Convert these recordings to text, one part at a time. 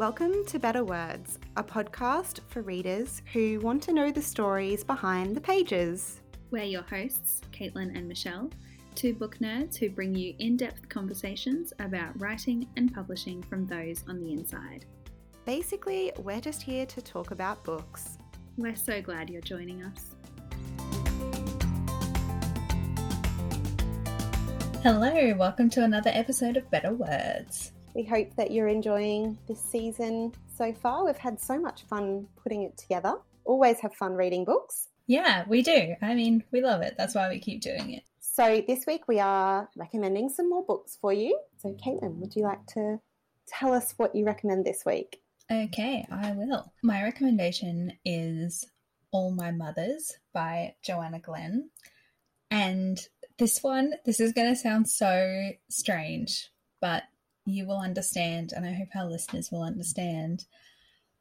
Welcome to Better Words, a podcast for readers who want to know the stories behind the pages. We're your hosts, Caitlin and Michelle, two book nerds who bring you in depth conversations about writing and publishing from those on the inside. Basically, we're just here to talk about books. We're so glad you're joining us. Hello, welcome to another episode of Better Words. We hope that you're enjoying this season so far. We've had so much fun putting it together. Always have fun reading books. Yeah, we do. I mean, we love it. That's why we keep doing it. So, this week we are recommending some more books for you. So, Caitlin, would you like to tell us what you recommend this week? Okay, I will. My recommendation is All My Mothers by Joanna Glen. And this one, this is going to sound so strange, but you will understand, and I hope our listeners will understand.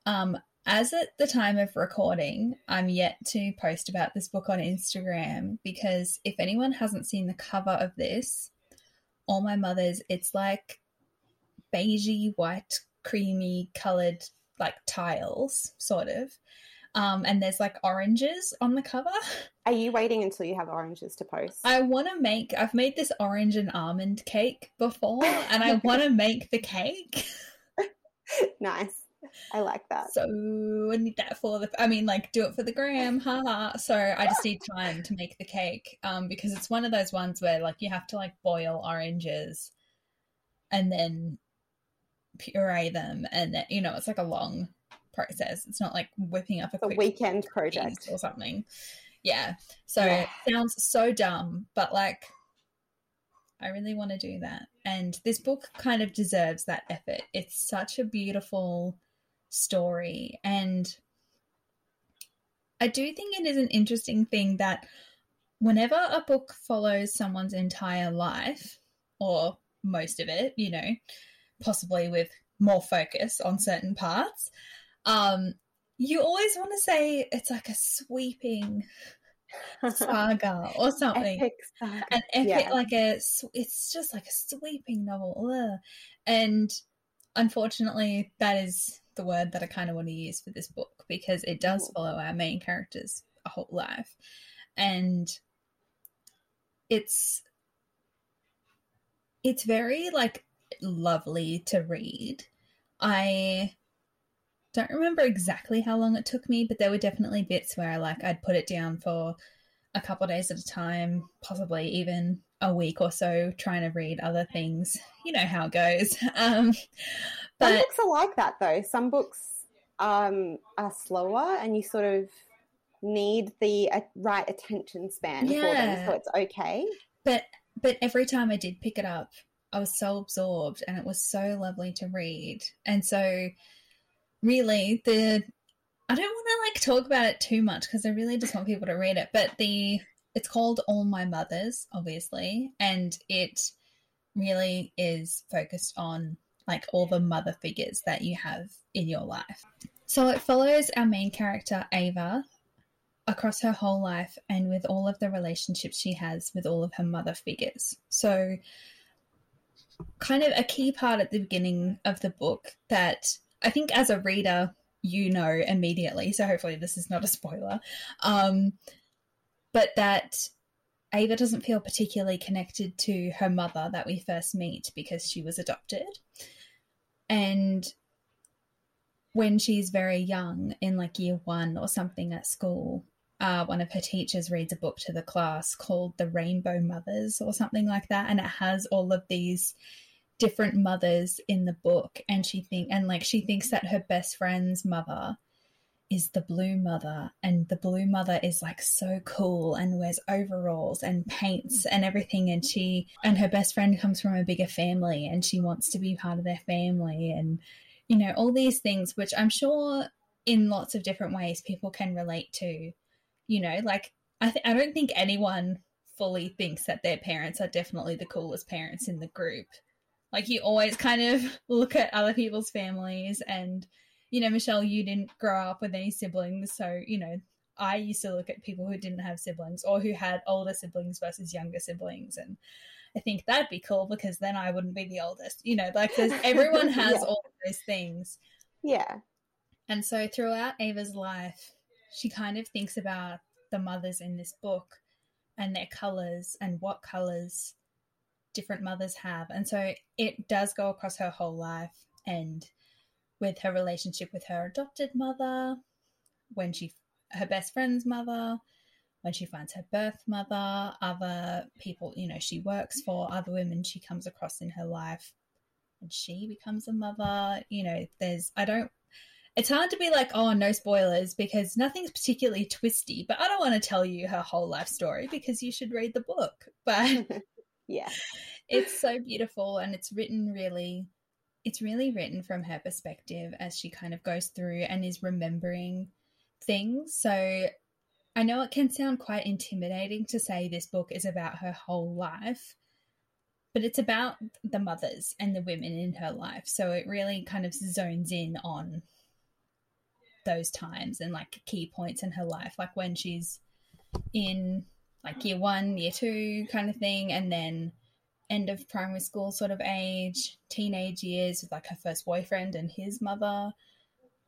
Um, as at the time of recording, I'm yet to post about this book on Instagram because if anyone hasn't seen the cover of this, All My Mothers, it's like beigey, white, creamy colored like tiles, sort of. Um, and there's like oranges on the cover. Are you waiting until you have oranges to post? I want to make, I've made this orange and almond cake before, and I want to make the cake. nice. I like that. So I need that for the, I mean, like do it for the gram, haha. So I just need time to make the cake um, because it's one of those ones where like you have to like boil oranges and then puree them, and then, you know, it's like a long process. It's not like whipping up a, a weekend project or something. Yeah. So Yeah. it sounds so dumb, but like I really want to do that. And this book kind of deserves that effort. It's such a beautiful story and I do think it is an interesting thing that whenever a book follows someone's entire life or most of it, you know, possibly with more focus on certain parts, um, you always want to say it's like a sweeping saga or something. Epic saga. An epic, Yeah. like a, it's just like a sweeping novel. Ugh. And unfortunately, that is the word that I kind of want to use for this book because it does follow our main character's a whole life. And it's, it's very like lovely to read. I don't remember exactly how long it took me, but there were definitely bits where like I'd put it down for a couple of days at a time, possibly even a week or so, trying to read other things. You know how it goes. Um, Some but books are like that though. Some books um, are slower and you sort of need the uh, right attention span for them, so it's okay. but but every time I did pick it up, I was so absorbed, and it was so lovely to read. And so, really, the I don't want to like talk about it too much because I really just want people to read it. But the it's called All My Mothers, obviously, and it really is focused on like all the mother figures that you have in your life. So it follows our main character Ava across her whole life and with all of the relationships she has with all of her mother figures. So kind of a key part at the beginning of the book that I think as a reader you know immediately, so hopefully this is not a spoiler. Um but that Ava doesn't feel particularly connected to her mother that we first meet because she was adopted. And when she's very young, in like year one or something at school, uh, one of her teachers reads a book to the class called The Rainbow Mothers or something like that. And it has all of these different mothers in the book. And she think and like she thinks that her best friend's mother is the blue mother and the blue mother is like so cool and wears overalls and paints and everything and she and her best friend comes from a bigger family and she wants to be part of their family and you know all these things which i'm sure in lots of different ways people can relate to you know like i th- i don't think anyone fully thinks that their parents are definitely the coolest parents in the group like you always kind of look at other people's families and you know, Michelle, you didn't grow up with any siblings, so you know, I used to look at people who didn't have siblings or who had older siblings versus younger siblings, and I think that'd be cool because then I wouldn't be the oldest. You know, like there's everyone has Yeah. all of those things, Yeah. And so throughout Ava's life, she kind of thinks about the mothers in this book and their colors and what colors different mothers have. And so it does go across her whole life and with her relationship with her adopted mother, when she her best friend's mother, when she finds her birth mother, other people, you know, she works for, other women she comes across in her life, and she becomes a mother. You know, there's, I don't, it's hard to be like, oh, no spoilers because nothing's particularly twisty, but I don't want to tell you her whole life story because you should read the book. But yeah, it's so beautiful and it's written really, it's really written from her perspective as she kind of goes through and is remembering things. So I know it can sound quite intimidating to say this book is about her whole life, but it's about the mothers and the women in her life. So it really kind of zones in on those times and like key points in her life, like when she's in like year one, year two kind of thing, and then end of primary school sort of age, teenage years with like her first boyfriend and his mother,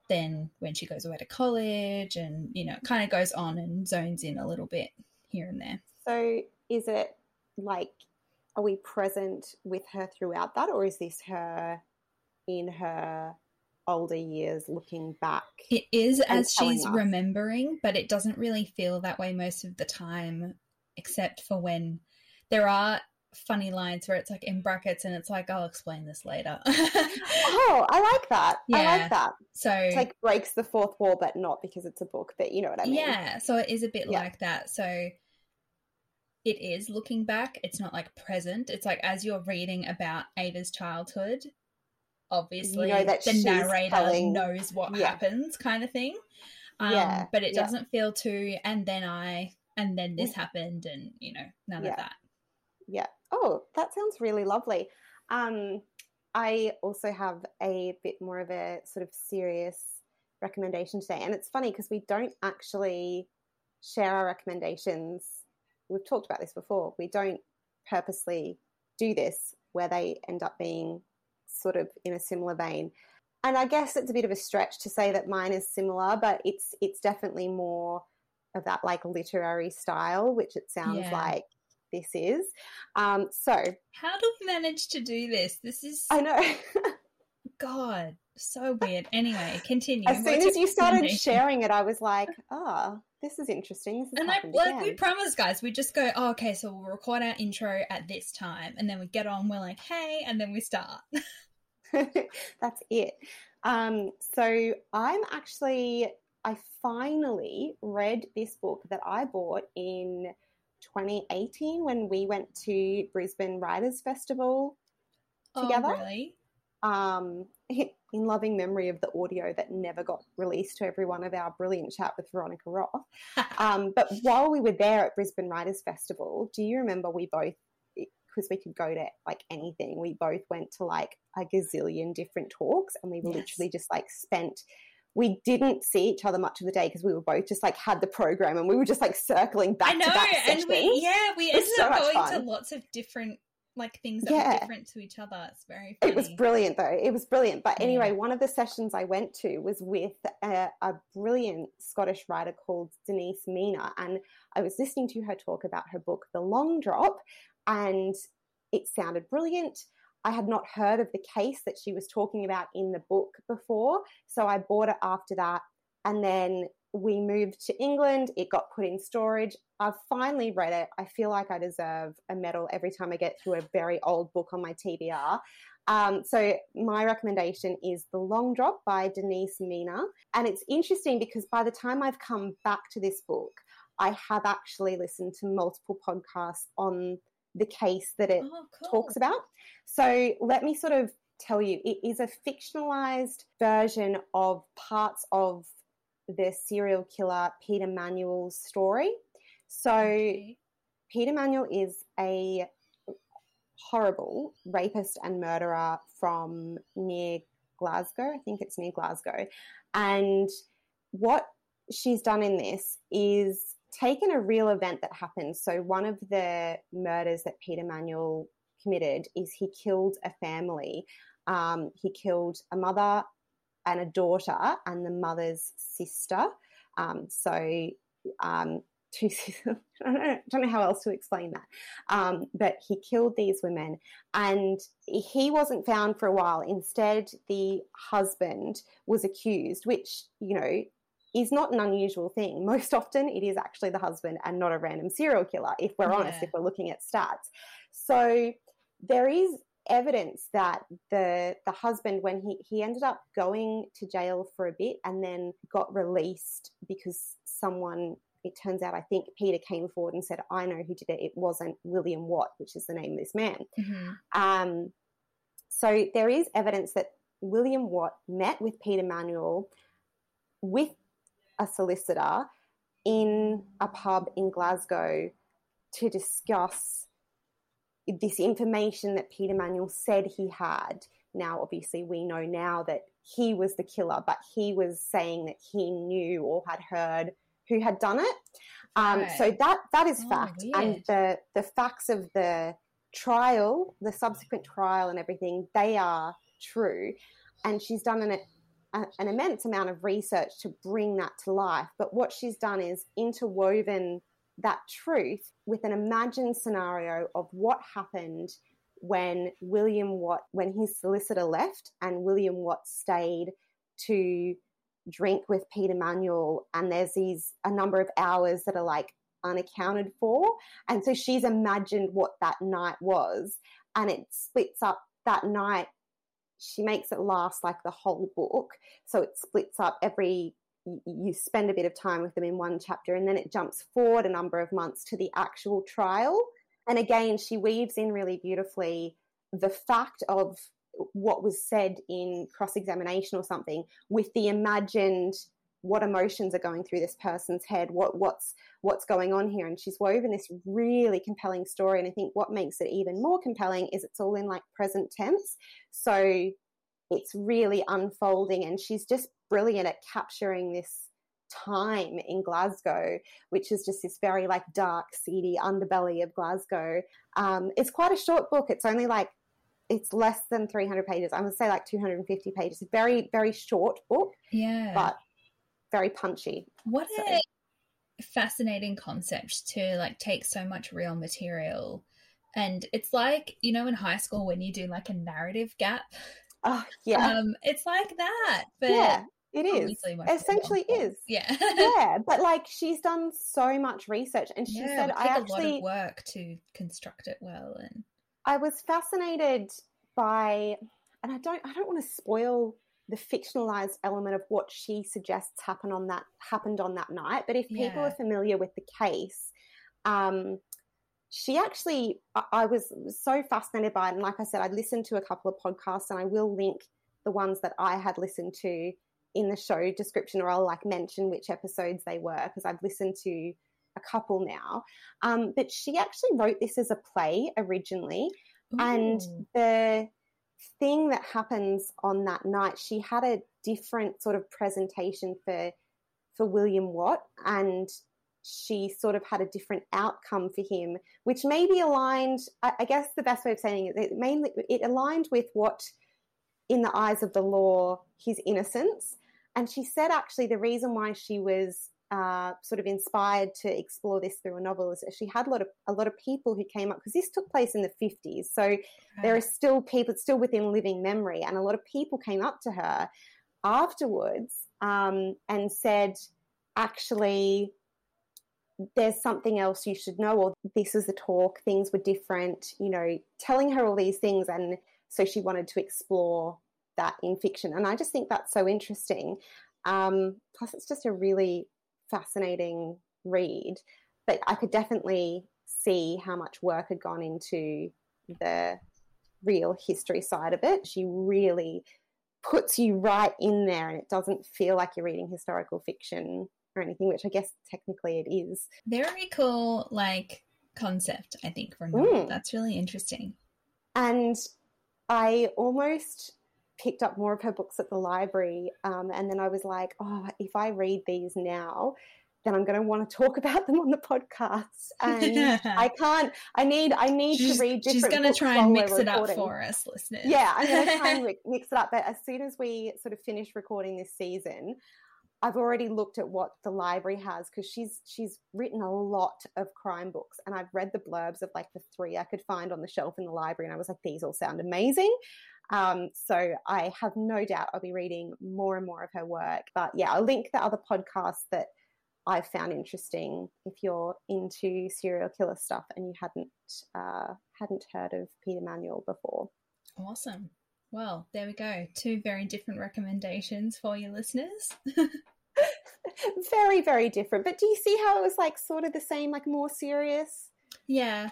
then when she goes away to college and you know kind of goes on and zones in a little bit here and there. So is it like are we present with her throughout that or is this her in her older years looking back it is as she's us? remembering but it doesn't really feel that way most of the time except for when there are funny lines where it's like in brackets and it's like I'll explain this later. oh, I like that. Yeah. I like that. So it's like breaks the fourth wall, but not because it's a book. But you know what I mean? Yeah. So it is a bit yeah. like that. So it is looking back. It's not like present. It's like as you're reading about Ava's childhood, obviously you know the narrator telling... knows what yeah. happens, kind of thing. Um, yeah. But it doesn't feel too. And then I. And then this happened, and you know none of that. Yeah. Oh, that sounds really lovely. Um, I also have a bit more of a sort of serious recommendation today. And it's funny because we don't actually share our recommendations. We've talked about this before. We don't purposely do this where they end up being sort of in a similar vein. And I guess it's a bit of a stretch to say that mine is similar, but it's it's definitely more of that like literary style, which it sounds yeah. like this is. Um, so, how do we manage to do this? This is I know. God, so weird. Anyway, continue. As soon as you started sharing it, I was like, oh, this is interesting. This and I, like we promise, guys, we just go, oh, okay, so we'll record our intro at this time, and then we get on. We're like, hey, and then we start. That's it. Um, so I'm actually, I finally read this book that I bought in 2018 when we went to Brisbane Writers Festival oh, together. Oh, really? Um, in loving memory of the audio that never got released to everyone of our brilliant chat with Veronica Roth. um, but while we were there at Brisbane Writers Festival, do you remember we both, because we could go to like anything, we both went to like a gazillion different talks and we yes. literally just like spent we didn't see each other much of the day because we were both just like had the program and we were just like circling back. I know, and we yeah, we ended so up going fun. to lots of different like things that yeah. were different to each other. It's very funny. It was brilliant though. It was brilliant. But anyway, yeah. one of the sessions I went to was with a, a, brilliant Scottish writer called Denise Mina. And I was listening to her talk about her book, The Long Drop, and it sounded brilliant. I had not heard of the case that she was talking about in the book before. So I bought it after that. And then we moved to England. It got put in storage. I've finally read it. I feel like I deserve a medal every time I get through a very old book on my TBR. Um, so my recommendation is The Long Drop by Denise Mina. And it's interesting because by the time I've come back to this book, I have actually listened to multiple podcasts on the case that it oh, cool. talks about. So let me sort of tell you it is a fictionalized version of parts of the serial killer Peter Manuel's story. So okay. Peter Manuel is a horrible rapist and murderer from near Glasgow. I think it's near Glasgow. And what she's done in this is taken a real event that happened. So, one of the murders that Peter Manuel committed is he killed a family. Um, he killed a mother, and a daughter and the mother's sister. Um, so um, two I don't, know, don't know how else to explain that. Um, but he killed these women and he wasn't found for a while. Instead, the husband was accused, which, you know, is not an unusual thing. Most often, it is actually the husband and not a random serial killer, if we're yeah. honest, if we're looking at stats. So there is evidence that the the husband when he he ended up going to jail for a bit and then got released because someone it turns out I think Peter came forward and said I know who did it it wasn't William Watt which is the name of this man mm-hmm. um, so there is evidence that William Watt met with Peter Manuel with a solicitor in a pub in Glasgow to discuss this information that Peter Manuel said he had. Now, obviously, we know now that he was the killer, but he was saying that he knew or had heard who had done it. Um, right. So that that is oh, fact, weird. and the the facts of the trial, the subsequent trial, and everything, they are true. And she's done an an immense amount of research to bring that to life. But what she's done is interwoven that truth with an imagined scenario of what happened when William Watt, when his solicitor left and William Watt stayed to drink with Peter Manuel, and there's these a number of hours that are like unaccounted for. And so she's imagined what that night was, and it splits up that night. She makes it last like the whole book. So it splits up every you spend a bit of time with them in one chapter and then it jumps forward a number of months to the actual trial. And again, she weaves in really beautifully the fact of what was said in cross examination or something with the imagined what emotions are going through this person's head what what's what's going on here and she's woven this really compelling story and i think what makes it even more compelling is it's all in like present tense so it's really unfolding and she's just brilliant at capturing this time in Glasgow, which is just this very like dark, seedy underbelly of Glasgow. Um, it's quite a short book. It's only like it's less than 300 pages. I would say like 250 pages. Very, very short book. Yeah. But very punchy. What so. a fascinating concept to like take so much real material. And it's like, you know, in high school when you do like a narrative gap. Oh, yeah. Um, it's like that. But yeah. It is essentially is. Yeah. yeah, but like she's done so much research, and she yeah, said I actually a lot of work to construct it well. And I was fascinated by, and I don't, I don't want to spoil the fictionalized element of what she suggests happened on that happened on that night. But if people yeah. are familiar with the case, um, she actually, I, I was so fascinated by it, and like I said, I listened to a couple of podcasts, and I will link the ones that I had listened to in the show description or I'll like mention which episodes they were because I've listened to a couple now. Um, but she actually wrote this as a play originally. Ooh. And the thing that happens on that night, she had a different sort of presentation for for William Watt and she sort of had a different outcome for him, which maybe aligned, I, guess the best way of saying it, it mainly it aligned with what in the eyes of the law his innocence. And she said actually the reason why she was uh, sort of inspired to explore this through a novel is that she had a lot of a lot of people who came up because this took place in the 50s so right. there are still people still within living memory and a lot of people came up to her afterwards um, and said actually there's something else you should know or this is the talk things were different you know telling her all these things and so she wanted to explore that in fiction. And I just think that's so interesting. Um, plus, it's just a really fascinating read. But I could definitely see how much work had gone into the real history side of it. She really puts you right in there, and it doesn't feel like you're reading historical fiction or anything, which I guess technically it is. Very cool, like concept, I think, for mm. That's really interesting. And I almost picked up more of her books at the library. Um, and then I was like, oh, if I read these now, then I'm going to want to talk about them on the podcast. And I can't. I need. I need she's, to read. Different she's going to try and mix it up for us, listeners. Yeah, I'm going to try and mix it up. But as soon as we sort of finish recording this season, I've already looked at what the library has because she's she's written a lot of crime books, and I've read the blurbs of like the three I could find on the shelf in the library, and I was like, these all sound amazing. Um, so I have no doubt I'll be reading more and more of her work. But yeah, I'll link the other podcasts that I've found interesting if you're into serial killer stuff and you hadn't uh, hadn't heard of Peter Manuel before. Awesome. Well, there we go. Two very different recommendations for your listeners. very, very different. But do you see how it was like sort of the same, like more serious? Yeah.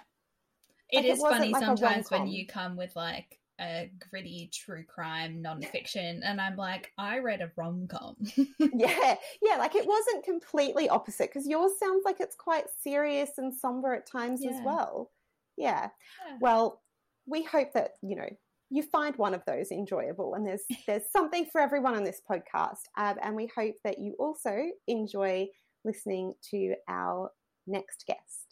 It like is it funny like sometimes when you come with like a gritty true crime nonfiction, and I'm like, I read a rom com. yeah, yeah, like it wasn't completely opposite because yours sounds like it's quite serious and somber at times yeah. as well. Yeah. yeah. Well, we hope that you know you find one of those enjoyable, and there's there's something for everyone on this podcast, um, and we hope that you also enjoy listening to our next guest.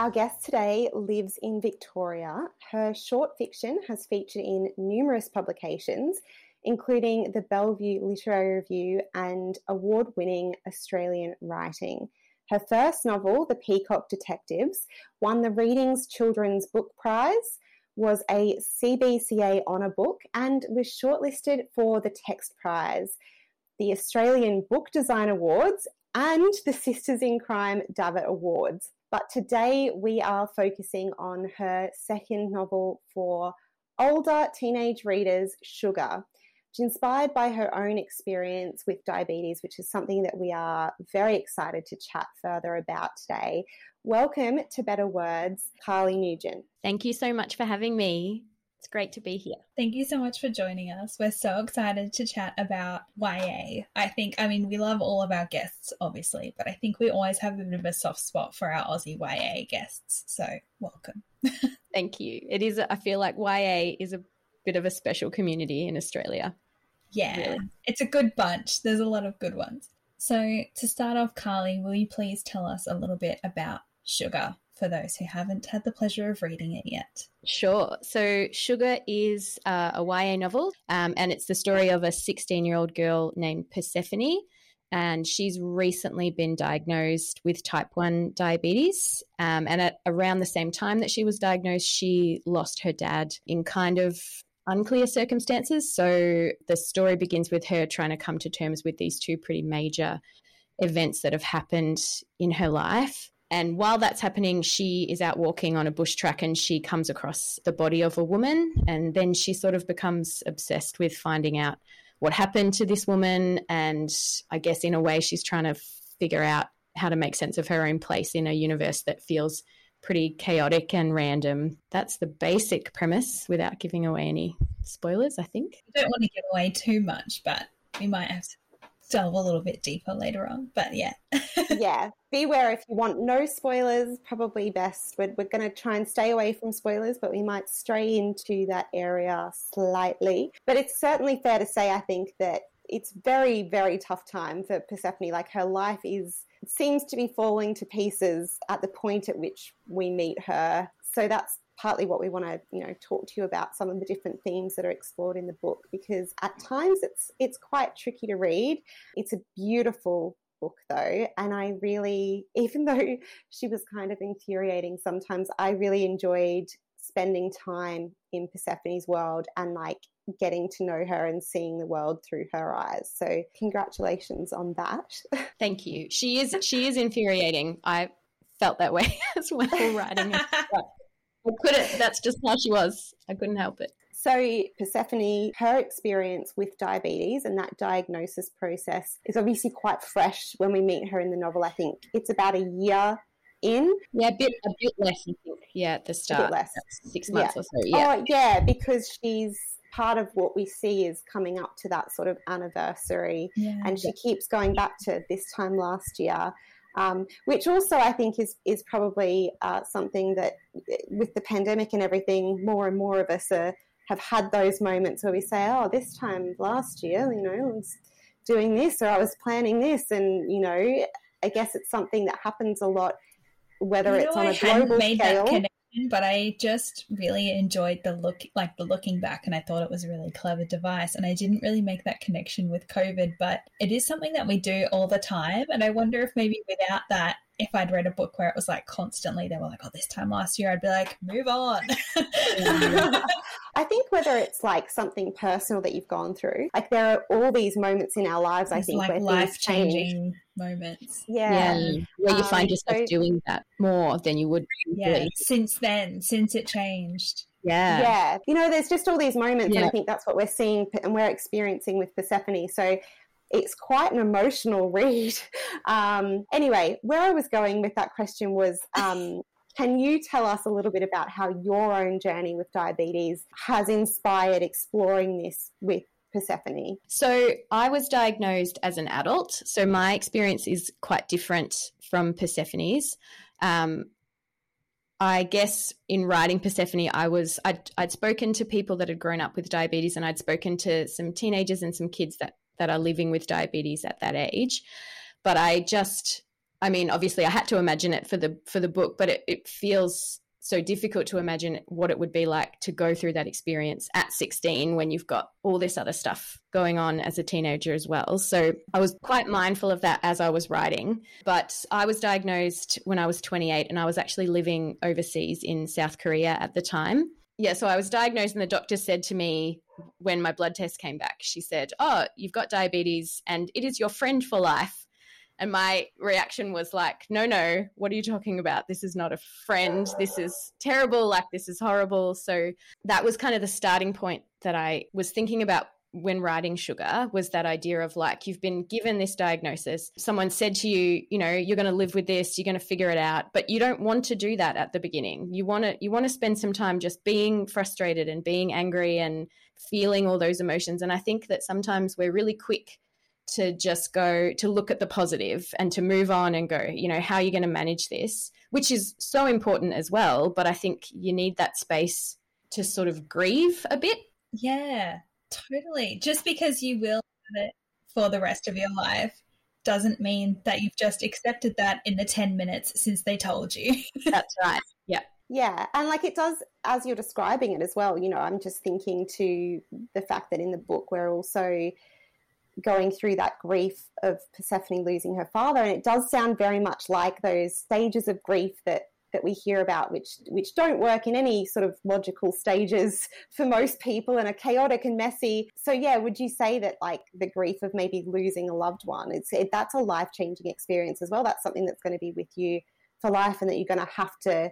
Our guest today lives in Victoria. Her short fiction has featured in numerous publications, including the Bellevue Literary Review and award winning Australian writing. Her first novel, The Peacock Detectives, won the Readings Children's Book Prize, was a CBCA honour book, and was shortlisted for the Text Prize, the Australian Book Design Awards, and the Sisters in Crime Davitt Awards. But today we are focusing on her second novel for older teenage readers, Sugar. She's inspired by her own experience with diabetes, which is something that we are very excited to chat further about today. Welcome to Better Words, Carly Nugent. Thank you so much for having me. It's great to be here. Thank you so much for joining us. We're so excited to chat about YA. I think, I mean, we love all of our guests, obviously, but I think we always have a bit of a soft spot for our Aussie YA guests. So, welcome. Thank you. It is, I feel like YA is a bit of a special community in Australia. Yeah, really. it's a good bunch. There's a lot of good ones. So, to start off, Carly, will you please tell us a little bit about Sugar? For those who haven't had the pleasure of reading it yet? Sure. So, Sugar is uh, a YA novel, um, and it's the story of a 16 year old girl named Persephone. And she's recently been diagnosed with type 1 diabetes. Um, and at around the same time that she was diagnosed, she lost her dad in kind of unclear circumstances. So the story begins with her trying to come to terms with these two pretty major events that have happened in her life. And while that's happening, she is out walking on a bush track and she comes across the body of a woman. And then she sort of becomes obsessed with finding out what happened to this woman. And I guess in a way, she's trying to figure out how to make sense of her own place in a universe that feels pretty chaotic and random. That's the basic premise without giving away any spoilers, I think. I don't want to give away too much, but we might have to delve a little bit deeper later on. But yeah. yeah. Beware if you want no spoilers, probably best. We're, we're going to try and stay away from spoilers, but we might stray into that area slightly. But it's certainly fair to say, I think, that it's very, very tough time for Persephone. Like her life is seems to be falling to pieces at the point at which we meet her. So that's partly what we want to you know talk to you about some of the different themes that are explored in the book because at times it's it's quite tricky to read. It's a beautiful book though and i really even though she was kind of infuriating sometimes i really enjoyed spending time in persephone's world and like getting to know her and seeing the world through her eyes. So congratulations on that. Thank you. She is she is infuriating. I felt that way as well writing it I couldn't. That's just how she was. I couldn't help it. So, Persephone, her experience with diabetes and that diagnosis process is obviously quite fresh when we meet her in the novel. I think it's about a year in. Yeah, a bit, a bit less, I think. Yeah, at the start. A bit less. Six months yeah. or so. Yeah. Oh, yeah, because she's part of what we see is coming up to that sort of anniversary. Yeah, and she keeps going back to this time last year Um, which also I think is is probably uh, something that with the pandemic and everything, more and more of us are, have had those moments where we say, "Oh, this time last year, you know, I was doing this or I was planning this," and you know, I guess it's something that happens a lot, whether you know, it's on I a global scale but I just really enjoyed the look, like the looking back, and I thought it was a really clever device. And I didn't really make that connection with COVID, but it is something that we do all the time. And I wonder if maybe without that, if I'd read a book where it was like constantly, they were like, oh, this time last year, I'd be like, move on. I think whether it's like something personal that you've gone through, like there are all these moments in our lives, it's I think, like where life changing moments. Yeah. yeah. Where you um, find yourself so, doing that more than you would. Yeah. Since then, since it changed. Yeah. Yeah. You know, there's just all these moments, yeah. and I think that's what we're seeing and we're experiencing with Persephone. So it's quite an emotional read. Um, anyway, where I was going with that question was um, can you tell us a little bit about how your own journey with diabetes has inspired exploring this with Persephone? So, I was diagnosed as an adult. So, my experience is quite different from Persephone's. Um, I guess in writing Persephone, I was I'd, I'd spoken to people that had grown up with diabetes, and I'd spoken to some teenagers and some kids that that are living with diabetes at that age. But I just, I mean, obviously, I had to imagine it for the for the book, but it, it feels so difficult to imagine what it would be like to go through that experience at 16 when you've got all this other stuff going on as a teenager as well. So I was quite mindful of that as I was writing. But I was diagnosed when I was 28 and I was actually living overseas in South Korea at the time. Yeah, so I was diagnosed, and the doctor said to me when my blood test came back, she said, Oh, you've got diabetes and it is your friend for life. And my reaction was like, No, no, what are you talking about? This is not a friend. This is terrible. Like, this is horrible. So that was kind of the starting point that I was thinking about when writing sugar was that idea of like you've been given this diagnosis someone said to you you know you're going to live with this you're going to figure it out but you don't want to do that at the beginning. You want to you want to spend some time just being frustrated and being angry and feeling all those emotions and i think that sometimes we're really quick to just go to look at the positive and to move on and go you know how are you going to manage this? which is so important as well but i think you need that space to sort of grieve a bit. Yeah Totally. Just because you will have it for the rest of your life doesn't mean that you've just accepted that in the 10 minutes since they told you. That's right. Yeah. Yeah. And like it does, as you're describing it as well, you know, I'm just thinking to the fact that in the book we're also going through that grief of Persephone losing her father. And it does sound very much like those stages of grief that that we hear about which which don't work in any sort of logical stages for most people and are chaotic and messy. So yeah would you say that like the grief of maybe losing a loved one it's it, that's a life-changing experience as well. That's something that's going to be with you for life and that you're going to have to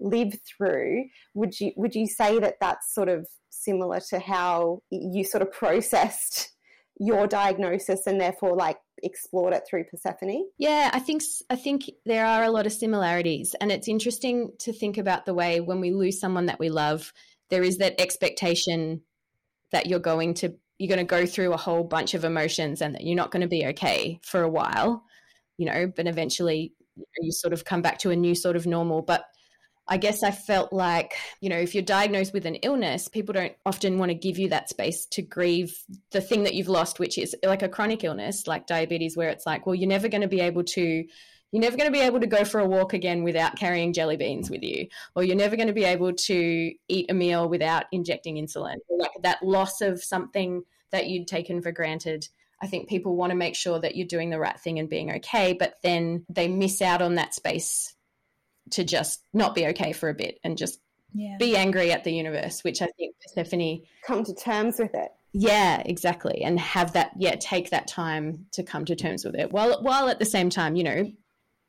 live through. Would you would you say that that's sort of similar to how you sort of processed your diagnosis and therefore like explored it through Persephone? Yeah, I think I think there are a lot of similarities and it's interesting to think about the way when we lose someone that we love there is that expectation that you're going to you're going to go through a whole bunch of emotions and that you're not going to be okay for a while, you know, but eventually you sort of come back to a new sort of normal but I guess I felt like, you know, if you're diagnosed with an illness, people don't often want to give you that space to grieve the thing that you've lost, which is like a chronic illness like diabetes, where it's like, well, you're never going to be able to. You're never going to be able to go for a walk again without carrying jelly beans with you, or you're never going to be able to eat a meal without injecting insulin. Like that loss of something that you'd taken for granted. I think people want to make sure that you're doing the right thing and being okay, but then they miss out on that space to just not be okay for a bit and just yeah. be angry at the universe, which I think Persephone come to terms with it. Yeah, exactly, and have that yeah take that time to come to terms with it, while while at the same time you know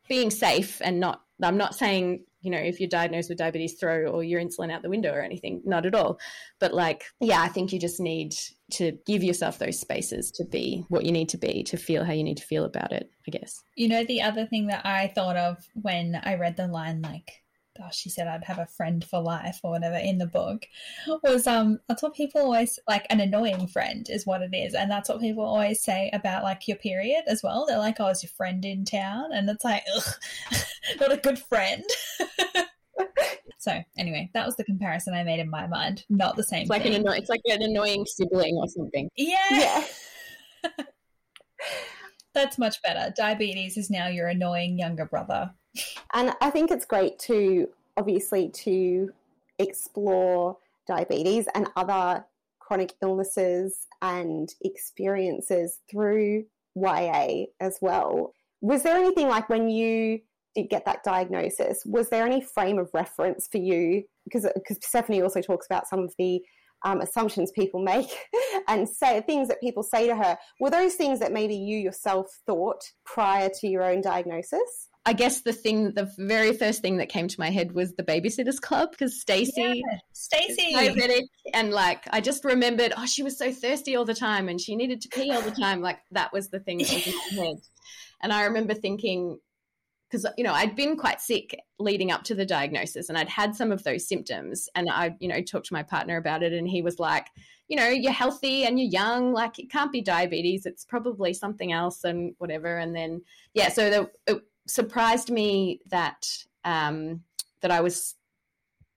being safe and not. I'm not saying you know, if you're diagnosed with diabetes, throw all your insulin out the window or anything. Not at all. But like, yeah, I think you just need to give yourself those spaces to be what you need to be, to feel how you need to feel about it, I guess. You know, the other thing that I thought of when I read the line, like, oh, she said I'd have a friend for life or whatever in the book was um that's what people always like an annoying friend is what it is. And that's what people always say about like your period as well. They're like oh is your friend in town? And it's like ugh, not a good friend. So anyway that was the comparison I made in my mind. Not the same it's like thing. an anno- it's like an annoying sibling or something. Yeah. Yeah. that's much better diabetes is now your annoying younger brother And I think it's great to obviously to explore diabetes and other chronic illnesses and experiences through YA as well. Was there anything like when you did get that diagnosis, was there any frame of reference for you? Because because Persephone also talks about some of the um, assumptions people make and say things that people say to her. Were those things that maybe you yourself thought prior to your own diagnosis? I guess the thing, the very first thing that came to my head was the Babysitters Club because Stacey, yeah. Stacey, diabetic, and like I just remembered, oh, she was so thirsty all the time and she needed to pee all the time. Like that was the thing that was in my head. And I remember thinking, because you know I'd been quite sick leading up to the diagnosis, and I'd had some of those symptoms, and I, you know, talked to my partner about it, and he was like, you know, you're healthy and you're young, like it can't be diabetes, it's probably something else, and whatever. And then yeah, so the, it surprised me that um, that I was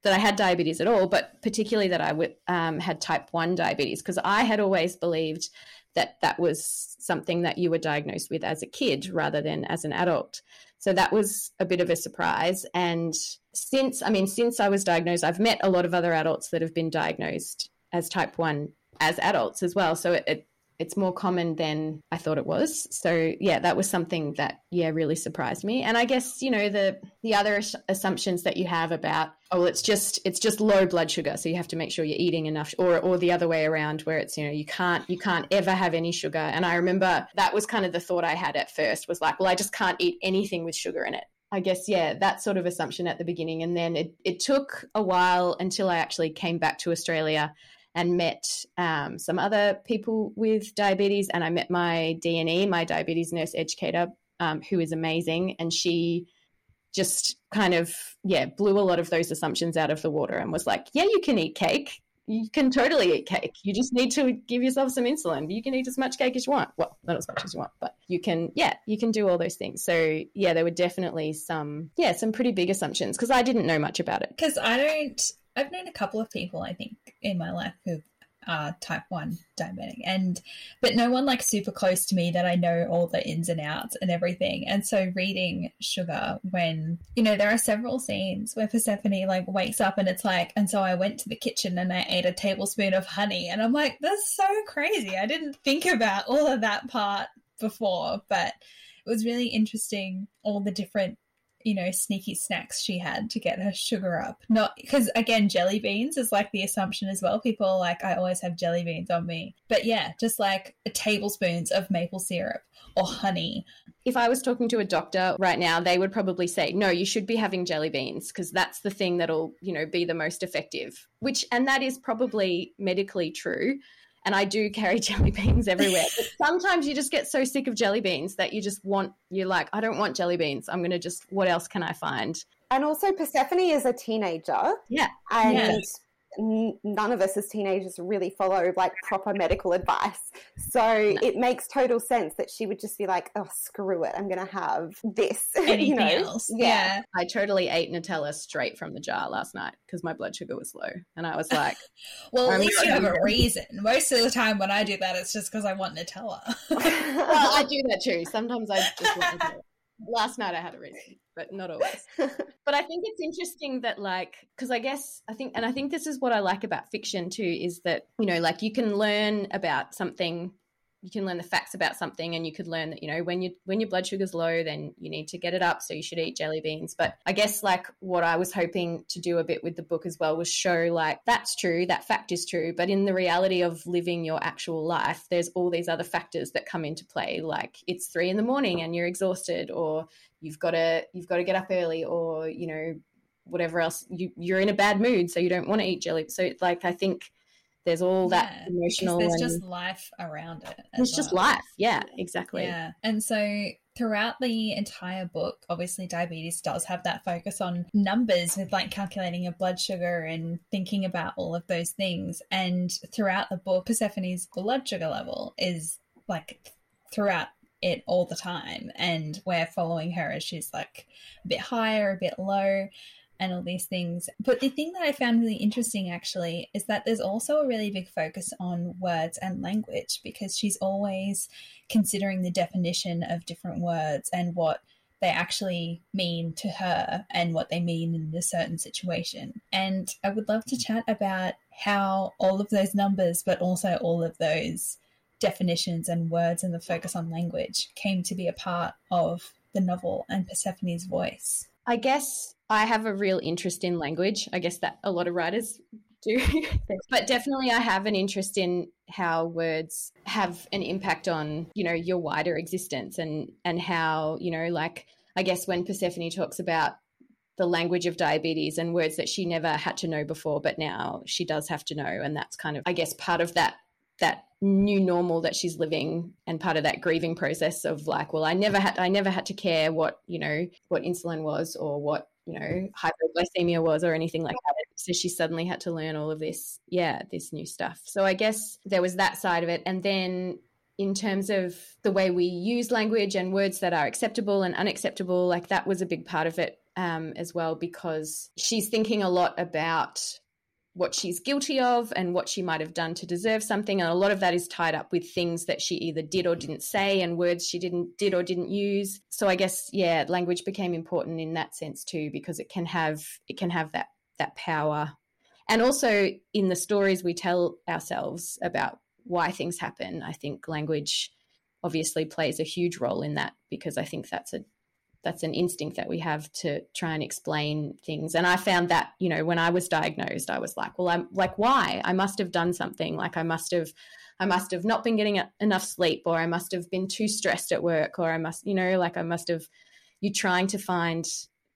that I had diabetes at all, but particularly that I w- um, had type one diabetes because I had always believed that that was something that you were diagnosed with as a kid rather than as an adult. So that was a bit of a surprise. And since, I mean, since I was diagnosed, I've met a lot of other adults that have been diagnosed as type one as adults as well. So it, it it's more common than I thought it was. So yeah, that was something that yeah really surprised me. And I guess you know the the other assumptions that you have about oh well, it's just it's just low blood sugar, so you have to make sure you're eating enough, or or the other way around where it's you know you can't you can't ever have any sugar. And I remember that was kind of the thought I had at first was like well I just can't eat anything with sugar in it. I guess, yeah, that sort of assumption at the beginning. And then it, it took a while until I actually came back to Australia and met um, some other people with diabetes. And I met my DNE, my diabetes nurse educator, um, who is amazing. And she just kind of, yeah, blew a lot of those assumptions out of the water and was like, yeah, you can eat cake. You can totally eat cake. You just need to give yourself some insulin. You can eat as much cake as you want. Well, not as much as you want, but you can, yeah, you can do all those things. So, yeah, there were definitely some, yeah, some pretty big assumptions because I didn't know much about it. Because I don't I've known a couple of people, I think, in my life who are type 1 diabetic and but no one like super close to me that I know all the ins and outs and everything. And so reading Sugar when you know there are several scenes where Persephone like wakes up and it's like and so I went to the kitchen and I ate a tablespoon of honey and I'm like that's so crazy. I didn't think about all of that part before, but it was really interesting all the different you know, sneaky snacks she had to get her sugar up. Not because, again, jelly beans is like the assumption as well. People like, I always have jelly beans on me. But yeah, just like tablespoons of maple syrup or honey. If I was talking to a doctor right now, they would probably say, no, you should be having jelly beans because that's the thing that'll, you know, be the most effective. Which, and that is probably medically true and I do carry jelly beans everywhere. But sometimes you just get so sick of jelly beans that you just want, you're like, I don't want jelly beans. I'm going to just, what else can I find? And also, Persephone is a teenager. Yeah. And yes. N- none of us as teenagers really follow like proper medical advice. So no. it makes total sense that she would just be like, oh, screw it. I'm going to have this. Anything you know? else. Yeah. yeah. I totally ate Nutella straight from the jar last night because my blood sugar was low. And I was like, well, at least you have a reason. Most of the time when I do that, it's just because I want Nutella. well, I do that too. Sometimes I just want Nutella. Last night I had a reason but not always. but I think it's interesting that, like, because I guess I think, and I think this is what I like about fiction too, is that, you know, like you can learn about something you can learn the facts about something and you could learn that you know when you when your blood sugar's low then you need to get it up so you should eat jelly beans but i guess like what i was hoping to do a bit with the book as well was show like that's true that fact is true but in the reality of living your actual life there's all these other factors that come into play like it's three in the morning and you're exhausted or you've got to you've got to get up early or you know whatever else you, you're in a bad mood so you don't want to eat jelly so like i think there's all that yeah, emotional there's just life around it it's well. just life yeah exactly yeah and so throughout the entire book, obviously diabetes does have that focus on numbers with like calculating your blood sugar and thinking about all of those things. And throughout the book, Persephone's blood sugar level is like throughout it all the time. And we're following her as she's like a bit higher, a bit low and all these things. But the thing that I found really interesting actually is that there's also a really big focus on words and language because she's always considering the definition of different words and what they actually mean to her and what they mean in a certain situation. And I would love to chat about how all of those numbers, but also all of those definitions and words and the focus on language came to be a part of the novel and Persephone's voice. I guess I have a real interest in language. I guess that a lot of writers do. but definitely I have an interest in how words have an impact on, you know, your wider existence and and how, you know, like I guess when Persephone talks about the language of diabetes and words that she never had to know before but now she does have to know and that's kind of I guess part of that that new normal that she's living and part of that grieving process of like well i never had i never had to care what you know what insulin was or what you know hypoglycemia was or anything like that. So she suddenly had to learn all of this yeah this new stuff. So i guess there was that side of it. And then in terms of the way we use language and words that are acceptable and unacceptable like that was a big part of it um, as well because she's thinking a lot about what she's guilty of and what she might have done to deserve something and a lot of that is tied up with things that she either did or mm-hmm. didn't say and words she didn't did or didn't use. So i guess yeah language became important in that sense too because it can have it can have that that power. And also in the stories we tell ourselves about why things happen i think language obviously plays a huge role in that because i think that's a that's an instinct that we have to try and explain things. And i found that you know when i was diagnosed i was like well i'm like why? I must have done something. Like i must have i must have not been getting enough sleep or i must have been too stressed at work or i must you know like i must have you trying to find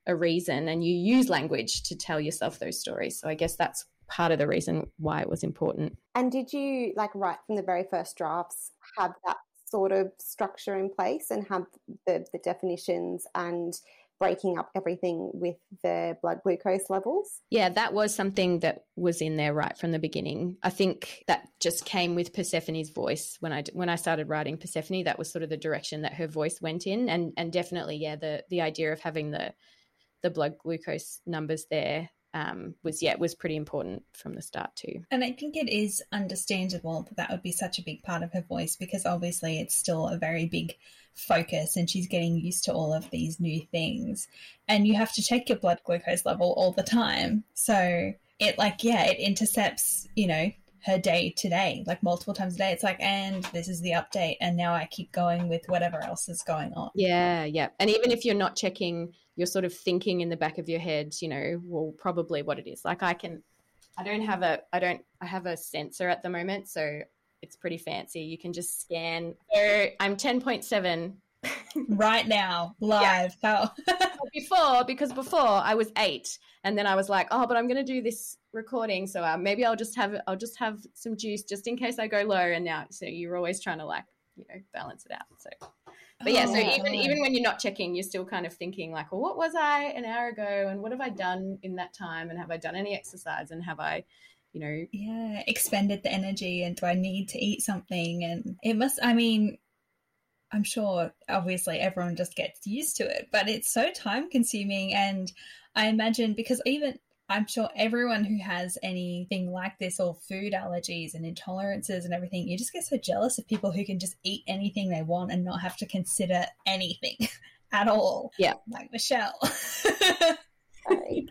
a reason and you use language to tell yourself those stories. So i guess that's part of the reason why it was important. And did you like right from the very first drafts have that sort of structure in place and have the, the definitions and breaking up everything with the blood glucose levels? Yeah, that was something that was in there right from the beginning. I think that just came with Persephone's voice when I when I started writing Persephone. That was sort of the direction that her voice went in, and and definitely, yeah, the the idea of having the the blood glucose numbers there um, was yeah was pretty important from the start too. And I think it is understandable that that would be such a big part of her voice because obviously it's still a very big focus and she's getting used to all of these new things and you have to check your blood glucose level all the time so it like yeah it intercepts you know her day today, like multiple times a day. It's like, and this is the update, and now I keep going with whatever else is going on. Yeah, yeah. And even if you're not checking, you're sort of thinking in the back of your head, you know, well, probably what it is. Like I can, I don't have a, I don't, I have a sensor at the moment, so it's pretty fancy. You can just scan. So I'm 10.7 right now, live. Yeah. before, because before I was eight, and then I was like, oh, but I'm going to do this recording, so uh, maybe I'll just have I'll just have some juice just in case I go low. And now, so you're always trying to like you know balance it out. So, but yeah, oh, so even even when you're not checking, you're still kind of thinking like, well, what was I an hour ago, and what have I done in that time, and have I done any exercise, and have I you know yeah expended the energy and do i need to eat something and it must i mean I'm sure obviously everyone just gets used to it, but it's so time consuming. And I imagine because even I'm sure everyone who has anything like this or food allergies and intolerances and everything, you just get so jealous of people who can just eat anything they want and not have to consider anything at all. Yeah. Like Michelle. no Sorry.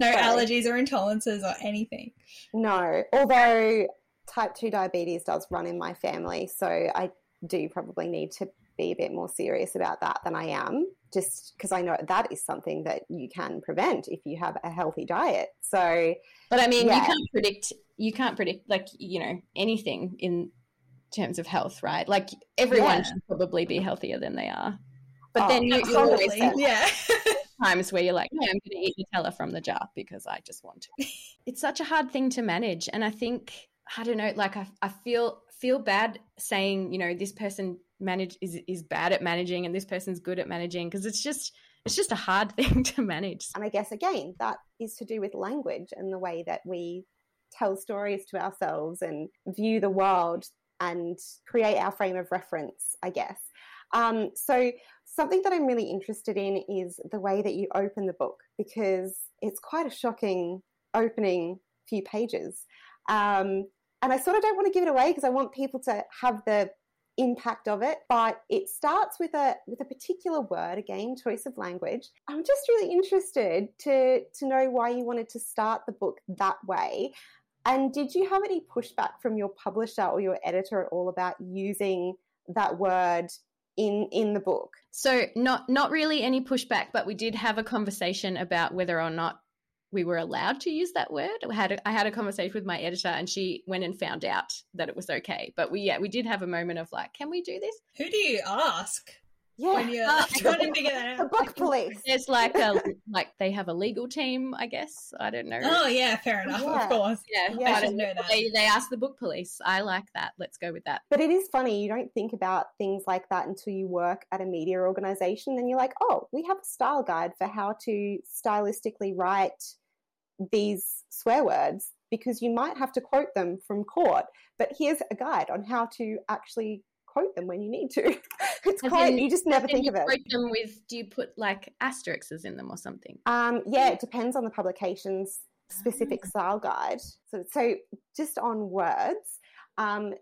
allergies or intolerances or anything. No, although type 2 diabetes does run in my family. So I do you probably need to be a bit more serious about that than I am, just because I know that is something that you can prevent if you have a healthy diet. So, but I mean, yeah. you can't predict, you can't predict, like, you know, anything in terms of health, right? Like, everyone yeah. should probably be healthier than they are. But oh, then you, you always yeah. times where you're like, no, I'm going to eat Nutella from the jar because I just want to. It's such a hard thing to manage. And I think, I don't know, like I, I feel feel bad saying, you know, this person manage is is bad at managing and this person's good at managing because it's just it's just a hard thing to manage. And I guess again, that is to do with language and the way that we tell stories to ourselves and view the world and create our frame of reference, I guess. Um, so, something that I'm really interested in is the way that you open the book because it's quite a shocking opening few pages. Um, and I sort of don't want to give it away because I want people to have the impact of it but it starts with a with a particular word again choice of language i'm just really interested to to know why you wanted to start the book that way and did you have any pushback from your publisher or your editor at all about using that word in in the book? So not not really any pushback, but we did have a conversation about whether or not we were allowed to use that word. I had a, I had a conversation with my editor, and she went and found out that it was okay. But we yeah we did have a moment of like, can we do this? Who do you ask? Yeah, when you're uh, trying to figure that out. The book police. There's like a like they have a legal team, I guess. I don't know. Oh yeah, fair enough. Yeah. Of course. Yeah, Yeah. I should know that. They, they ask the book police. I like that. Let's go with that. But it is funny, you don't think about things like that until you work at a media organization. Then you're like, oh, we have a style guide for how to stylistically write these swear words because you might have to quote them from court. But here's a guide on how to actually quote them when you need to. it's As quite, you just never think of it. quote them with. Do you put like asterisks in them or something? Um, yeah, it depends on the publication's specific style guide. So, so just on words, um,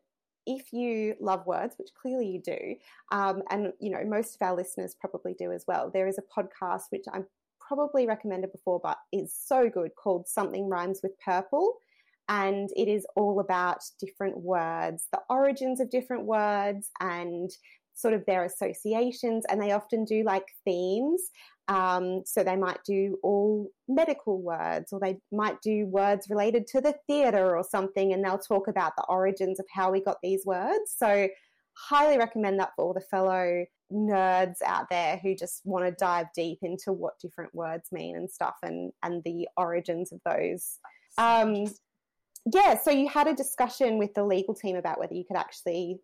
if you love words, which clearly you do, um, and you know most of our listeners probably do as well, there is a podcast which I'm probably recommended before, but is so good called "Something Rhymes with Purple." And it is all about different words, the origins of different words, and sort of their associations. And they often do like themes. Um, so they might do all medical words, or they might do words related to the theatre or something, and they'll talk about the origins of how we got these words. So, highly recommend that for all the fellow nerds out there who just want to dive deep into what different words mean and stuff, and and the origins of those. Um, yeah, so you had a discussion with the legal team about whether you could actually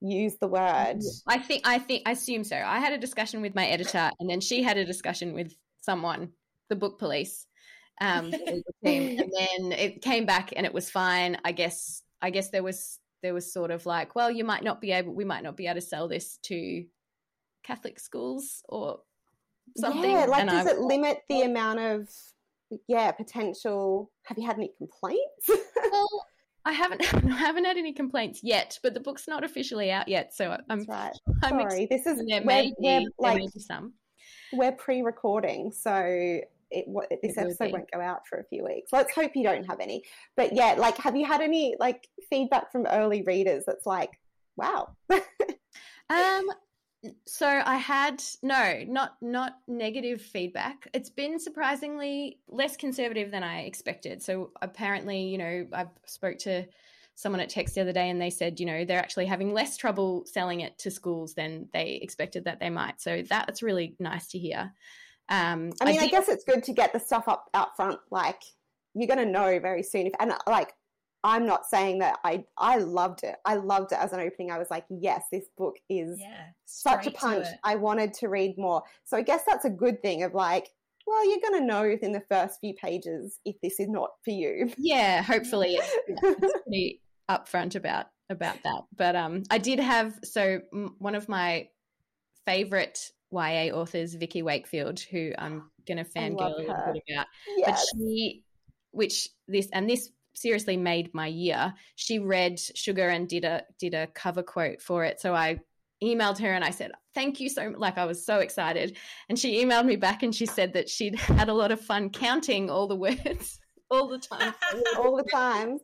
use the word. I think I think I assume so. I had a discussion with my editor, and then she had a discussion with someone, the book police, um, the legal team, and then it came back and it was fine. I guess I guess there was there was sort of like, well, you might not be able, we might not be able to sell this to Catholic schools or something. Yeah, like And does I- it limit the amount of yeah potential? Have you had any complaints? Well, I haven't I haven't had any complaints yet, but the book's not officially out yet, so I'm That's right. I'm Sorry, this is There we're, we're like some. we're pre-recording, so it, what, this It episode be. won't go out for a few weeks. Let's hope you don't have any. But yeah, like, have you had any like feedback from early readers that's like, wow, Um, so I had no, not not negative feedback. It's been surprisingly less conservative than I expected. So apparently, you know, I spoke to someone at Text the other day, and they said, you know, they're actually having less trouble selling it to schools than they expected that they might. So that's really nice to hear. Um, I mean, I, did- guess it's good to get the stuff up out front. Like, you're going to know very soon. If and like, I'm not saying that I I loved it. I loved it as an opening. I was like, yes, this book is Yeah. such a punch. I wanted to read more. So I guess that's a good thing. Of like, well, you're going to know within the first few pages if this is not for you. yeah hopefully it's, it's pretty upfront about about that but um i did have so m- one of my favorite ya authors vikki wakefield who i'm gonna I love fangirl a little bit about yes. but she which this and this seriously made my year she read sugar and did a did a cover quote for it so i emailed her and i said thank you so much." like i was so excited and she emailed me back and she said that she'd had a lot of fun counting all the words all the time all the time.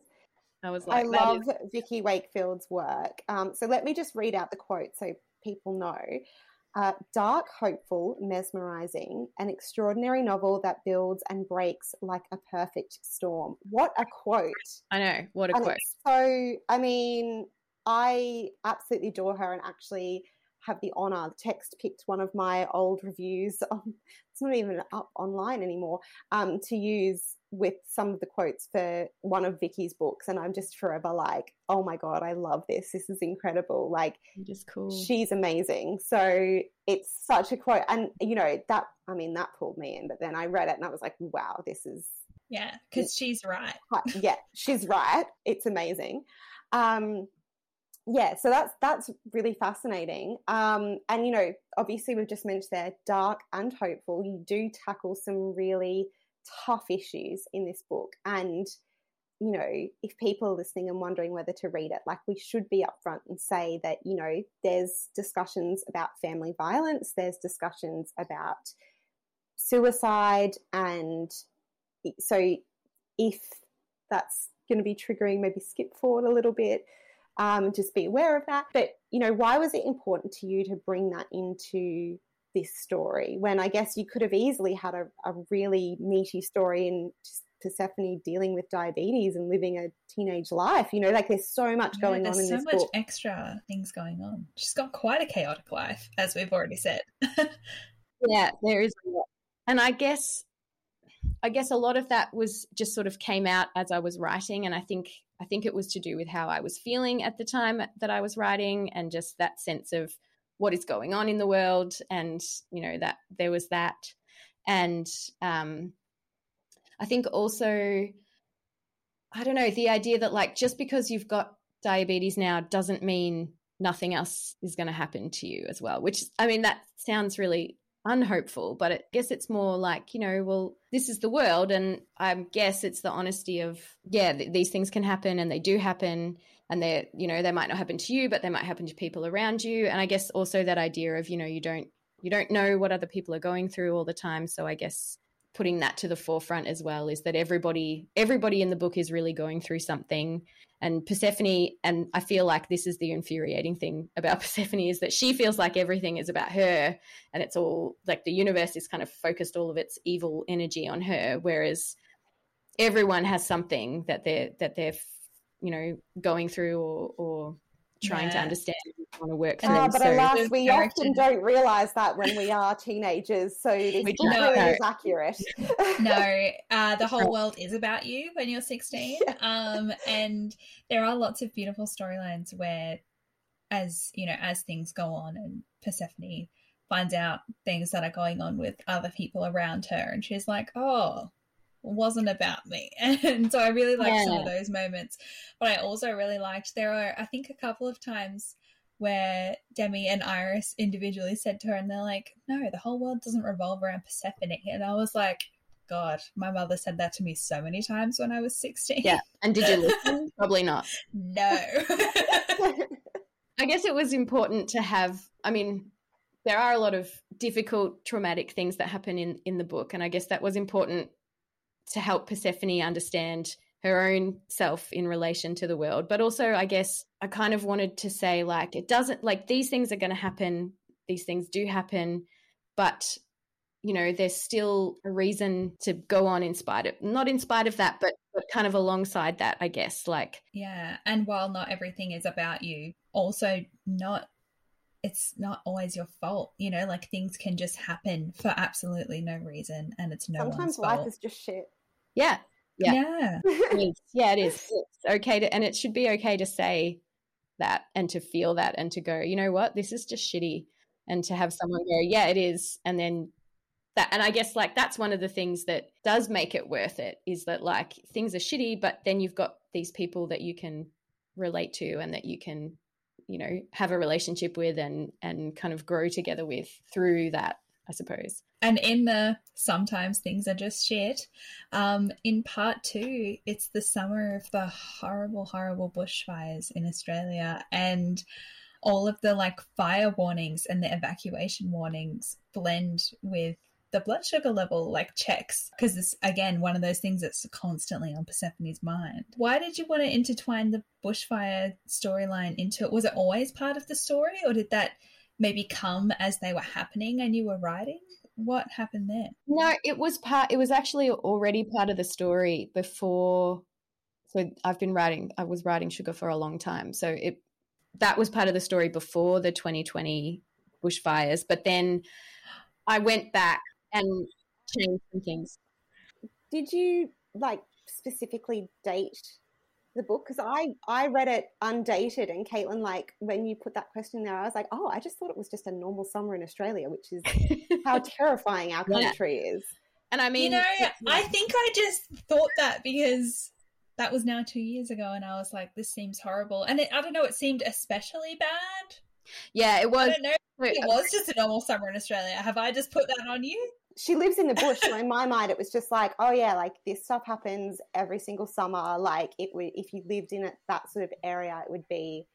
i was like that love is- Vikki Wakefield's work. Um, so let me just read out the quote so people know. Uh, dark, hopeful, mesmerizing, an extraordinary novel that builds and breaks like a perfect storm. What a quote! i know what a and quote so, I mean, I absolutely adore her and actually have the honor. Text picked one of my old reviews. it's not even up online anymore. Um, to use with some of the quotes for one of Vikki's books, and I'm just forever like, oh my god, I love this. This is incredible. Like, just cool. She's amazing. So it's such a quote, and you know that. I mean, that pulled me in. But then I read it, and I was like, wow, this is yeah, because she's right. yeah, she's right. It's amazing. Um, yeah, so that's that's really fascinating. Um, and you know, obviously we've just mentioned there, dark and hopeful. You do tackle some really tough issues in this book, and you know, if people are listening and wondering whether to read it, like we should be upfront and say that you know, there's discussions about family violence, there's discussions about suicide, and so if that's going to be triggering, maybe skip forward a little bit. Um, just be aware of that. But you know, why was it important to you to bring that into this story when I guess you could have easily had a, a really meaty story in Persephone dealing with diabetes and living a teenage life. You know, like there's so much going yeah, on in so this book. There's so much book. extra things going on. She's got quite a chaotic life, as we've already said. yeah, there is And I guess I guess a lot of that was just sort of came out as I was writing, and I think I think it was to do with how I was feeling at the time that I was writing, and just that sense of what is going on in the world, and you know that there was that, and um, I think also I don't know the idea that like just because you've got diabetes now doesn't mean nothing else is going to happen to you as well which i mean that sounds really unhopeful, but I guess it's more like, you know, well, this is the world. And I guess it's the honesty of, yeah, th- these things can happen and they do happen. And they're, you know, they might not happen to you, but they might happen to people around you. And I guess also that idea of, you know, you don't, you don't know what other people are going through all the time. So I guess putting that to the forefront as well is that everybody everybody in the book is really going through something and Persephone and I feel like this is the infuriating thing about Persephone is that she feels like everything is about her and it's all like the universe is kind of focused all of its evil energy on her whereas everyone has something that they're that they're you know going through or or trying yeah. to understand want to work but so alas, we often don't realise that when we are teenagers. So this book is accurate. no, uh, the whole world is about you when you're 16. Um, and there are lots of beautiful storylines where, as you know, as things go on, and Persephone finds out things that are going on with other people around her, and she's like, "Oh, wasn't about me. And so I really liked yeah. some of those moments. But I also really liked there are I think a couple of times where Demi and Iris individually said to her and they're like, No, the whole world doesn't revolve around Persephone. And I was like, God, my mother said that to me so many times when I was 16. Yeah. And did you listen? Probably not. No. I guess it was important to have, I mean, there are a lot of difficult, traumatic things that happen in, in the book. And I guess that was important to help Persephone understand her own self in relation to the world. But also, I guess I kind of wanted to say, like, it doesn't, like, these things are going to happen. These things do happen. But, you know, there's still a reason to go on in spite of, not in spite of that, but, but kind of alongside that, I guess. Like, yeah. And while not everything is about you, also not it's not always your fault. You know, like things can just happen for absolutely no reason, and it's no Sometimes life fault. is just shit. Yeah. Yeah. Yeah. it is. yeah, it is. It's okay to, and it should be okay to say that and to feel that and to go, you know what, this is just shitty. And to have someone go, yeah, it is. And then that, and I guess like that's one of the things that does make it worth it is that like things are shitty, but then you've got these people that you can relate to and that you can, you know, have a relationship with and, and kind of grow together with through that I suppose. And in the sometimes things are just shit, um, in part two, it's the summer of the horrible, horrible bushfires in Australia. And all of the like fire warnings and the evacuation warnings blend with the blood sugar level like checks because it's again one of those things that's constantly on Persephone's mind. Why did you want to intertwine the bushfire storyline into it? Was it always part of the story or did that maybe come as they were happening and you were writing? What happened there? No, it was part it was actually already part of the story before so I've been writing I was writing sugar for a long time. So it that was part of the story before the 2020 bushfires. But then I went back and changed some things. Did you like specifically date the book? Because I I read it undated, and Caitlin, like when you put that question there, I was like, oh, I just thought it was just a normal summer in Australia, which is how terrifying our country yeah. is. And I mean, you know, I think I just thought that because that was now two years ago, and I was like, this seems horrible. And it, I don't know, it seemed especially bad. Yeah, it was. I don't know. It was just a normal summer in Australia. Have I just put that on you? She lives in the bush, so in my mind, it was just like, oh yeah, like this stuff happens every single summer. Like it would, if you lived in it, that sort of area, it would be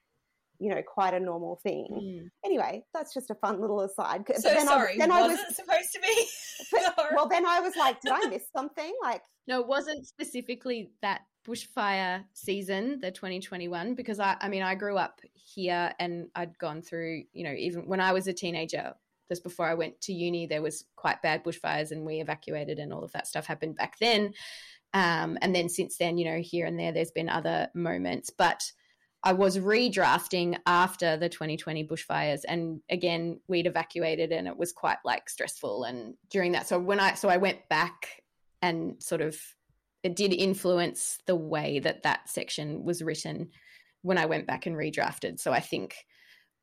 you know, quite a normal thing. Mm. Anyway, that's just a fun little aside. So then sorry, I, then was I was supposed to be. but, well, then I was like, did I miss something? Like, no, it wasn't specifically that bushfire season, the 2021, because I, I mean, I grew up here and I'd gone through, you know, even when I was a teenager, just before I went to uni, there was quite bad bushfires and we evacuated and all of that stuff happened back then. Um, and then since then, you know, here and there, there's been other moments, but I was redrafting after the 2020 bushfires, and again, we'd evacuated, and it was quite like stressful. And during that, so when I so I went back and sort of it did influence the way that that section was written when I went back and redrafted. So I think,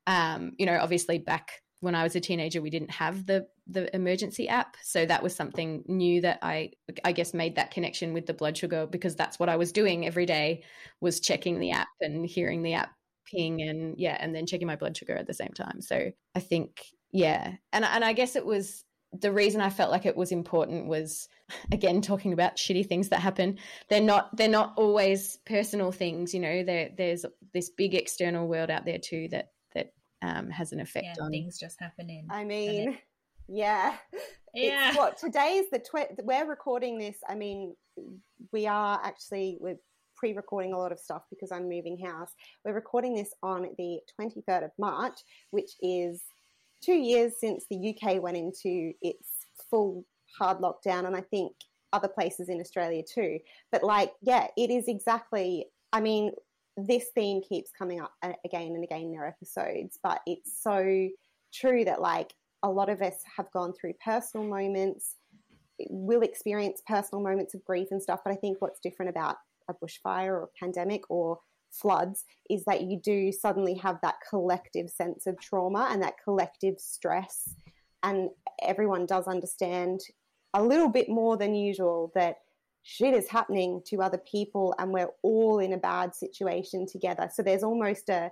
um, you know, obviously back when I was a teenager, we didn't have the the emergency app, so that was something new that I I guess made that connection with the blood sugar because that's what I was doing every day was checking the app and hearing the app ping and yeah, and then checking my blood sugar at the same time. So I think yeah, and and I guess it was the reason I felt like it was important was again talking about shitty things that happen. They're not they're not always personal things, you know. There there's this big external world out there too that um, has an effect yeah, on things just happening. I mean, it... yeah, yeah. It's what today's the tw- we're recording this. I mean, we are actually we're pre-recording a lot of stuff because I'm moving house. We're recording this on the 23rd of March, which is two years since the UK went into its full hard lockdown, and I think other places in Australia too. But like, yeah, it is exactly. I mean, this theme keeps coming up uh, again and again in their episodes, but it's so true that like a lot of us have gone through personal moments, will experience personal moments of grief and stuff. But I think what's different about a bushfire or a pandemic or floods is that you do suddenly have that collective sense of trauma and that collective stress. And everyone does understand a little bit more than usual that shit is happening to other people and we're all in a bad situation together. So there's almost a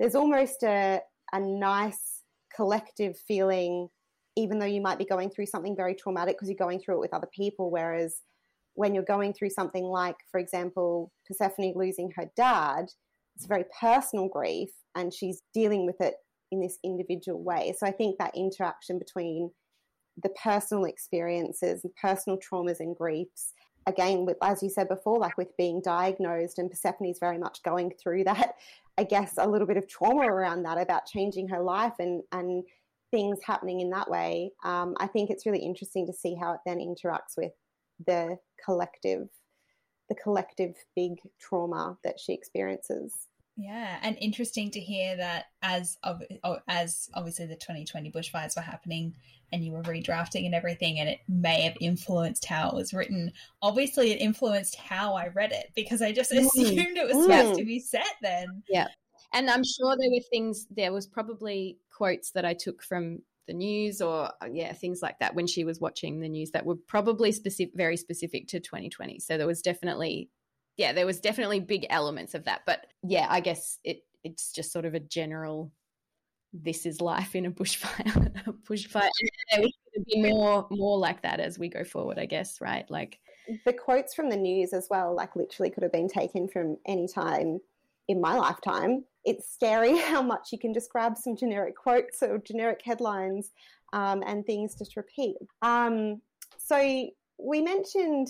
there's almost a, a nice collective feeling even though you might be going through something very traumatic because you're going through it with other people. Whereas when you're going through something like for example persephone losing her dad it's very personal grief and she's dealing with it in this individual way. So i think that interaction between the personal experiences and personal traumas and griefs again, with, as you said before, like with being diagnosed, and Persephone is very much going through that. I guess a little bit of trauma around that about changing her life and and things happening in that way. Um, I think it's really interesting to see how it then interacts with the collective, the collective big trauma that she experiences. Yeah, and interesting to hear that as as obviously the 2020 bushfires were happening and you were redrafting and everything, and it may have influenced how it was written. Obviously, it influenced how I read it because I just mm. assumed it was mm. supposed to be set then. Yeah, and I'm sure there were things. There was probably quotes that I took from the news or uh, yeah things like that when she was watching the news that were probably specific very specific to 2020 so there was definitely yeah, there was definitely big elements of that. But yeah, I guess it it's just sort of a general this is life in a bushfire bushfire. There going to be more more like that as we go forward i guess right? Like the quotes from the news as well like literally could have been taken from any time in my lifetime. It's scary how much you can just grab some generic quotes or generic headlines um, and things just repeat. Um, so we mentioned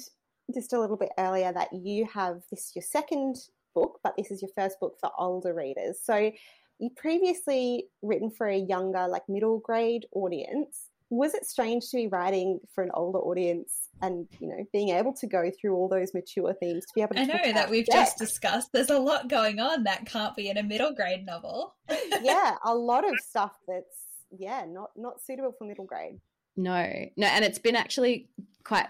just a little bit earlier that you have this your second book, but this is your first book for older readers. So you previously written for a younger, like middle grade audience. Was it strange to be writing for an older audience and you know being able to go through all those mature themes to be able to? I know that we've just discussed. There's a lot going on that can't be in a middle grade novel. yeah, a lot of stuff that's yeah, not not suitable for middle grade. No, no, and it's been actually quite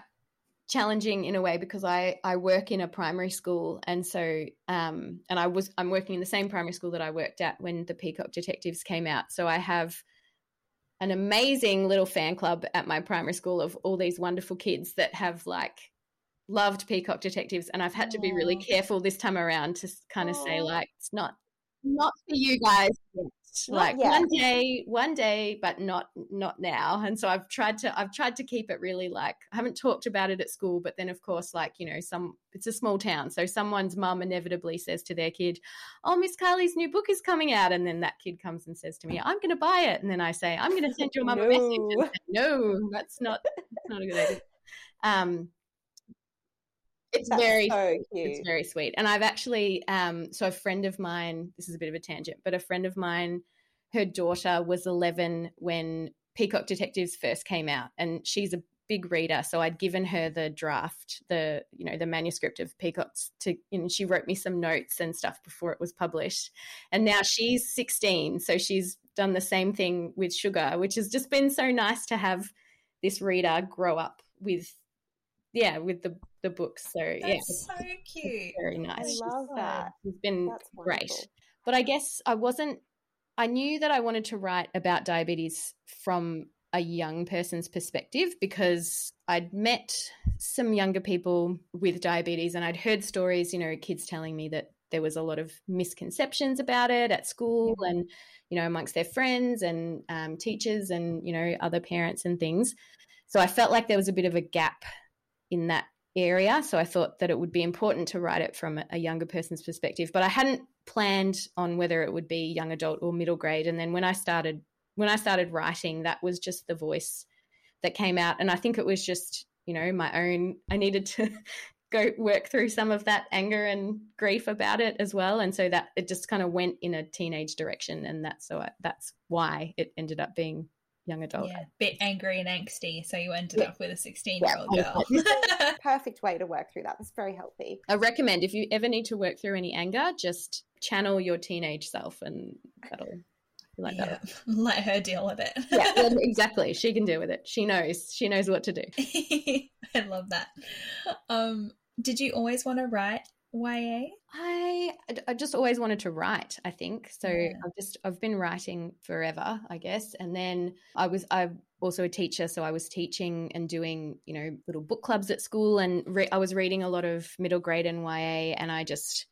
challenging in a way because I I work in a primary school and so um and I was I'm working in the same primary school that I worked at when the Peacock Detectives came out. So I have an amazing little fan club at my primary school of all these wonderful kids that have like loved Peacock Detectives. And I've had to be really careful this time around to kind of say like it's not not for you guys yet. Like one day one day but not not now. And so i've tried to i've tried to keep it really like i haven't talked about it at school but then of course like you know some it's a small town so someone's mum inevitably says to their kid oh miss carly's new book is coming out. And then that kid comes and says to me i'm going to buy it. And then i say i'm going to send your mum a message. And No. say, no that's not that's not a good idea. Um it's That's very so it's very sweet. And I've actually, um, so a friend of mine, this is a bit of a tangent, but a friend of mine, her daughter was 11 when Peacock Detectives first came out, and she's a big reader. So I'd given her the draft, the, you know, the manuscript of Peacocks to, and she wrote me some notes and stuff before it was published. And now she's 16. So she's done the same thing with Sugar, which has just been so nice to have this reader grow up with, yeah, with the, the books. So yeah, That's it's so cute. very nice. I love that. It's been great. But I guess I wasn't, I knew that I wanted to write about diabetes from a young person's perspective because I'd met some younger people with diabetes and I'd heard stories, you know, kids telling me that there was a lot of misconceptions about it at school and, you know, amongst their friends and um, teachers and, you know, other parents and things. So I felt like there was a bit of a gap in that area. So I thought that it would be important to write it from a- younger person's perspective. But I hadn't planned on whether it would be young adult or middle grade. And then when I started when I started writing, that was just the voice that came out. And I think it was just, you know, my own I needed to go work through some of that anger and grief about it as well. And so that it just kind of went in a teenage direction. And that's so I, that's why it ended up being young adult. Yeah, bit angry and angsty. So you ended Yeah. up with a 16 year old girl. Perfect way to work through that. That's very healthy. I recommend if you ever need to work through any anger, just channel your teenage self, and that'll like yeah, let her deal with it. yeah, exactly. She can deal with it. She knows. She knows what to do. I love that. Um, did you always want to write YA? I I just always wanted to write. I think so. Yeah. I've just I've been writing forever, I guess. And then I was I'm also a teacher, so I was teaching and doing you know little book clubs at school, and re- I was reading a lot of middle grade and YA, and I just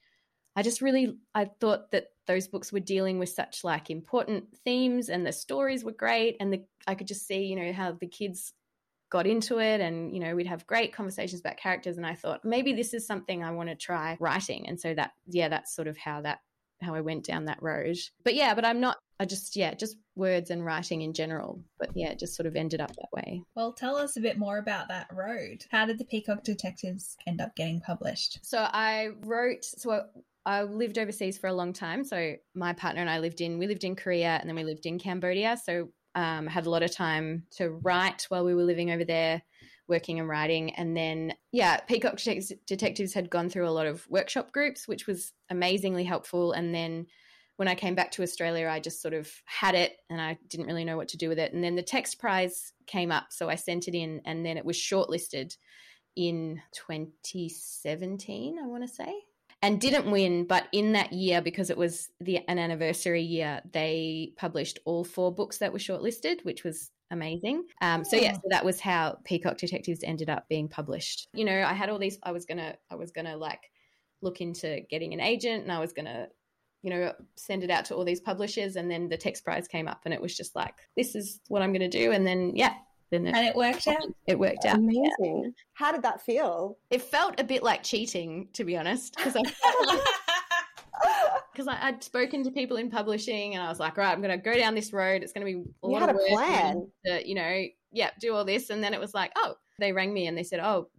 I just really I thought that those books were dealing with such like important themes, and the stories were great, and the I could just see you know how the kids got into it and you know we'd have great conversations about characters and i thought maybe this is something i want to try writing. And so that yeah that's sort of how that how i went down that road. But yeah but i'm not i just yeah just words and writing in general but yeah it just sort of ended up that way. Well, tell us a bit more about that road. How did the Peacock Detectives end up getting published? so i wrote so I, I lived overseas for a long time. So my partner and i lived in we lived in korea and then we lived in cambodia. So um, had a lot of time to write while we were living over there working and writing. And then yeah peacock Detec- detectives had gone through a lot of workshop groups which was amazingly helpful. And then when i came back to australia i just sort of had it and i didn't really know what to do with it. And then the text prize came up so i sent it in and then it was shortlisted in 2017 i want to say and didn't win but in that year because it was the an anniversary year they published all four books that were shortlisted which was amazing um, so yeah Oh. so that was how peacock detectives ended up being published you know i had all these i was gonna i was gonna like look into getting an agent and i was gonna you know send it out to all these publishers and then the text prize came up and it was just like this is what i'm gonna do and then yeah then it, And it worked out. it worked out Amazing. How did that feel? it felt a bit like cheating to be honest because i because I'd spoken to people in publishing and I was like, right, I'm going to go down this road. It's going to be a You lot had of a work plan. To, you know, yeah, do all this. And then it was like, oh, they rang me and they said, oh,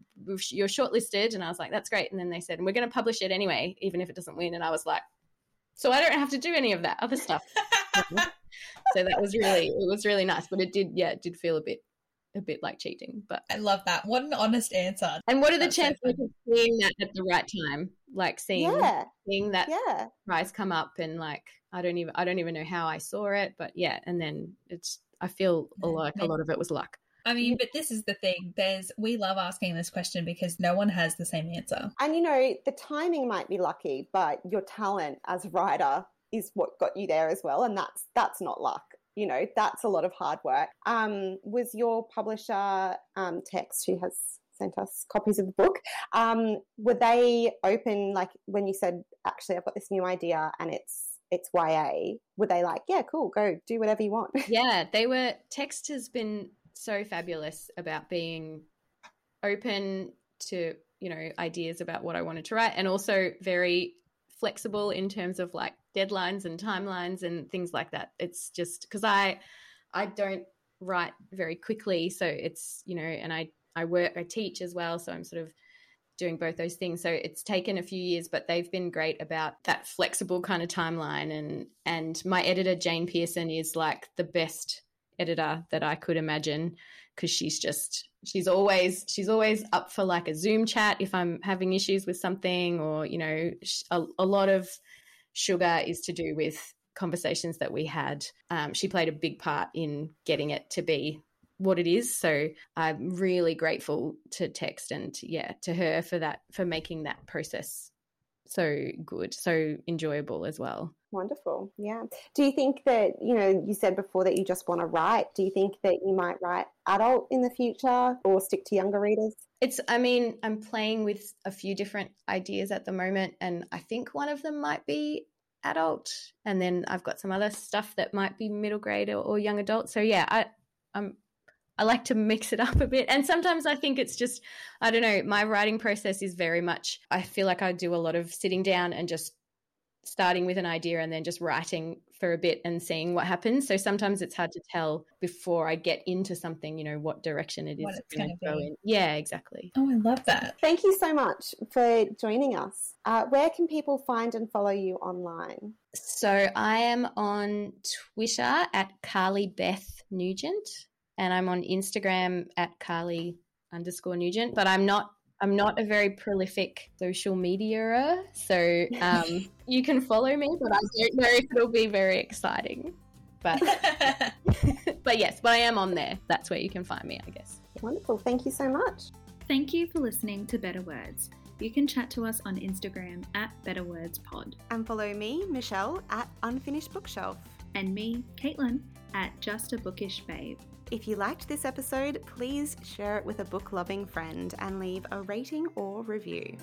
you're shortlisted. And I was like, that's great. And then they said, we're going to publish it anyway, even if it doesn't win. And I was like, so I don't have to do any of that other stuff. so that was really, it was really nice. But it did, yeah, it did feel a bit, a bit like cheating. But I love that. What an honest answer. and what are the That's chances fun. of seeing that at the right time? Like seeing, Yeah, seeing that yeah. prize come up and like I don't even I don't even know how I saw it, but yeah, and then it's I feel like a lot of it was luck. I mean, but this is the thing. There's we love asking this question because no one has the same answer. And you know, the timing might be lucky, but your talent as a writer is what got you there as well, and that's that's not luck. You know, that's a lot of hard work. Um, was your publisher um, Text, who has sent us copies of the book, um, were they open? Like when you said, actually, I've got this new idea, and it's it's YA. Were they like, yeah, cool, go do whatever you want? Yeah, they were. Text has been so fabulous about being open to you know ideas about what I wanted to write, and also very flexible in terms of like deadlines and timelines and things like that. It's just because I I don't write very quickly, so it's you know, and I I work I teach as well, so I'm sort of doing both those things. So it's taken a few years, but they've been great about that flexible kind of timeline. And and my editor Jane Pearson is like the best editor that I could imagine because she's just she's always she's always up for like a Zoom chat if I'm having issues with something or you know a, a lot of sugar is to do with conversations that we had. Um, she played a big part in getting it to be what it is. So I'm really grateful to Text and yeah, to her for that, for making that process so good, so enjoyable as well. Wonderful. Yeah. Do you think that, you know, you said before that you just want to write. Do you think that you might write adult in the future or stick to younger readers? It's, I mean, I'm playing with a few different ideas at the moment, and I think one of them might be adult. And then I've got some other stuff that might be middle grade or, or young adult. So yeah, I, I'm I like to mix it up a bit. And sometimes I think it's just, I don't know, my writing process is very much, I feel like I do a lot of sitting down and just starting with an idea and then just writing for a bit and seeing what happens. So sometimes it's hard to tell before I get into something, you know, what direction it is going to go in. Yeah, exactly. Oh, I love that. Thank you so much for joining us. Uh, where can people find and follow you online? So I am on Twitter at Carly Beth Nugent and I'm on Instagram at Carly underscore Nugent, but I'm not I'm not a very prolific social media, so um, you can follow me, but I don't know if it'll be very exciting. But but yes, but I am on there. That's where you can find me, I guess. Wonderful. Thank you so much. Thank you for listening to Better Words. You can chat to us on Instagram at Better Words Pod. And follow me, Michelle, at Unfinished Bookshelf. And me, Caitlin, at Just a Bookish Babe. If you liked this episode, please share it with a book loving friend and leave a rating or review.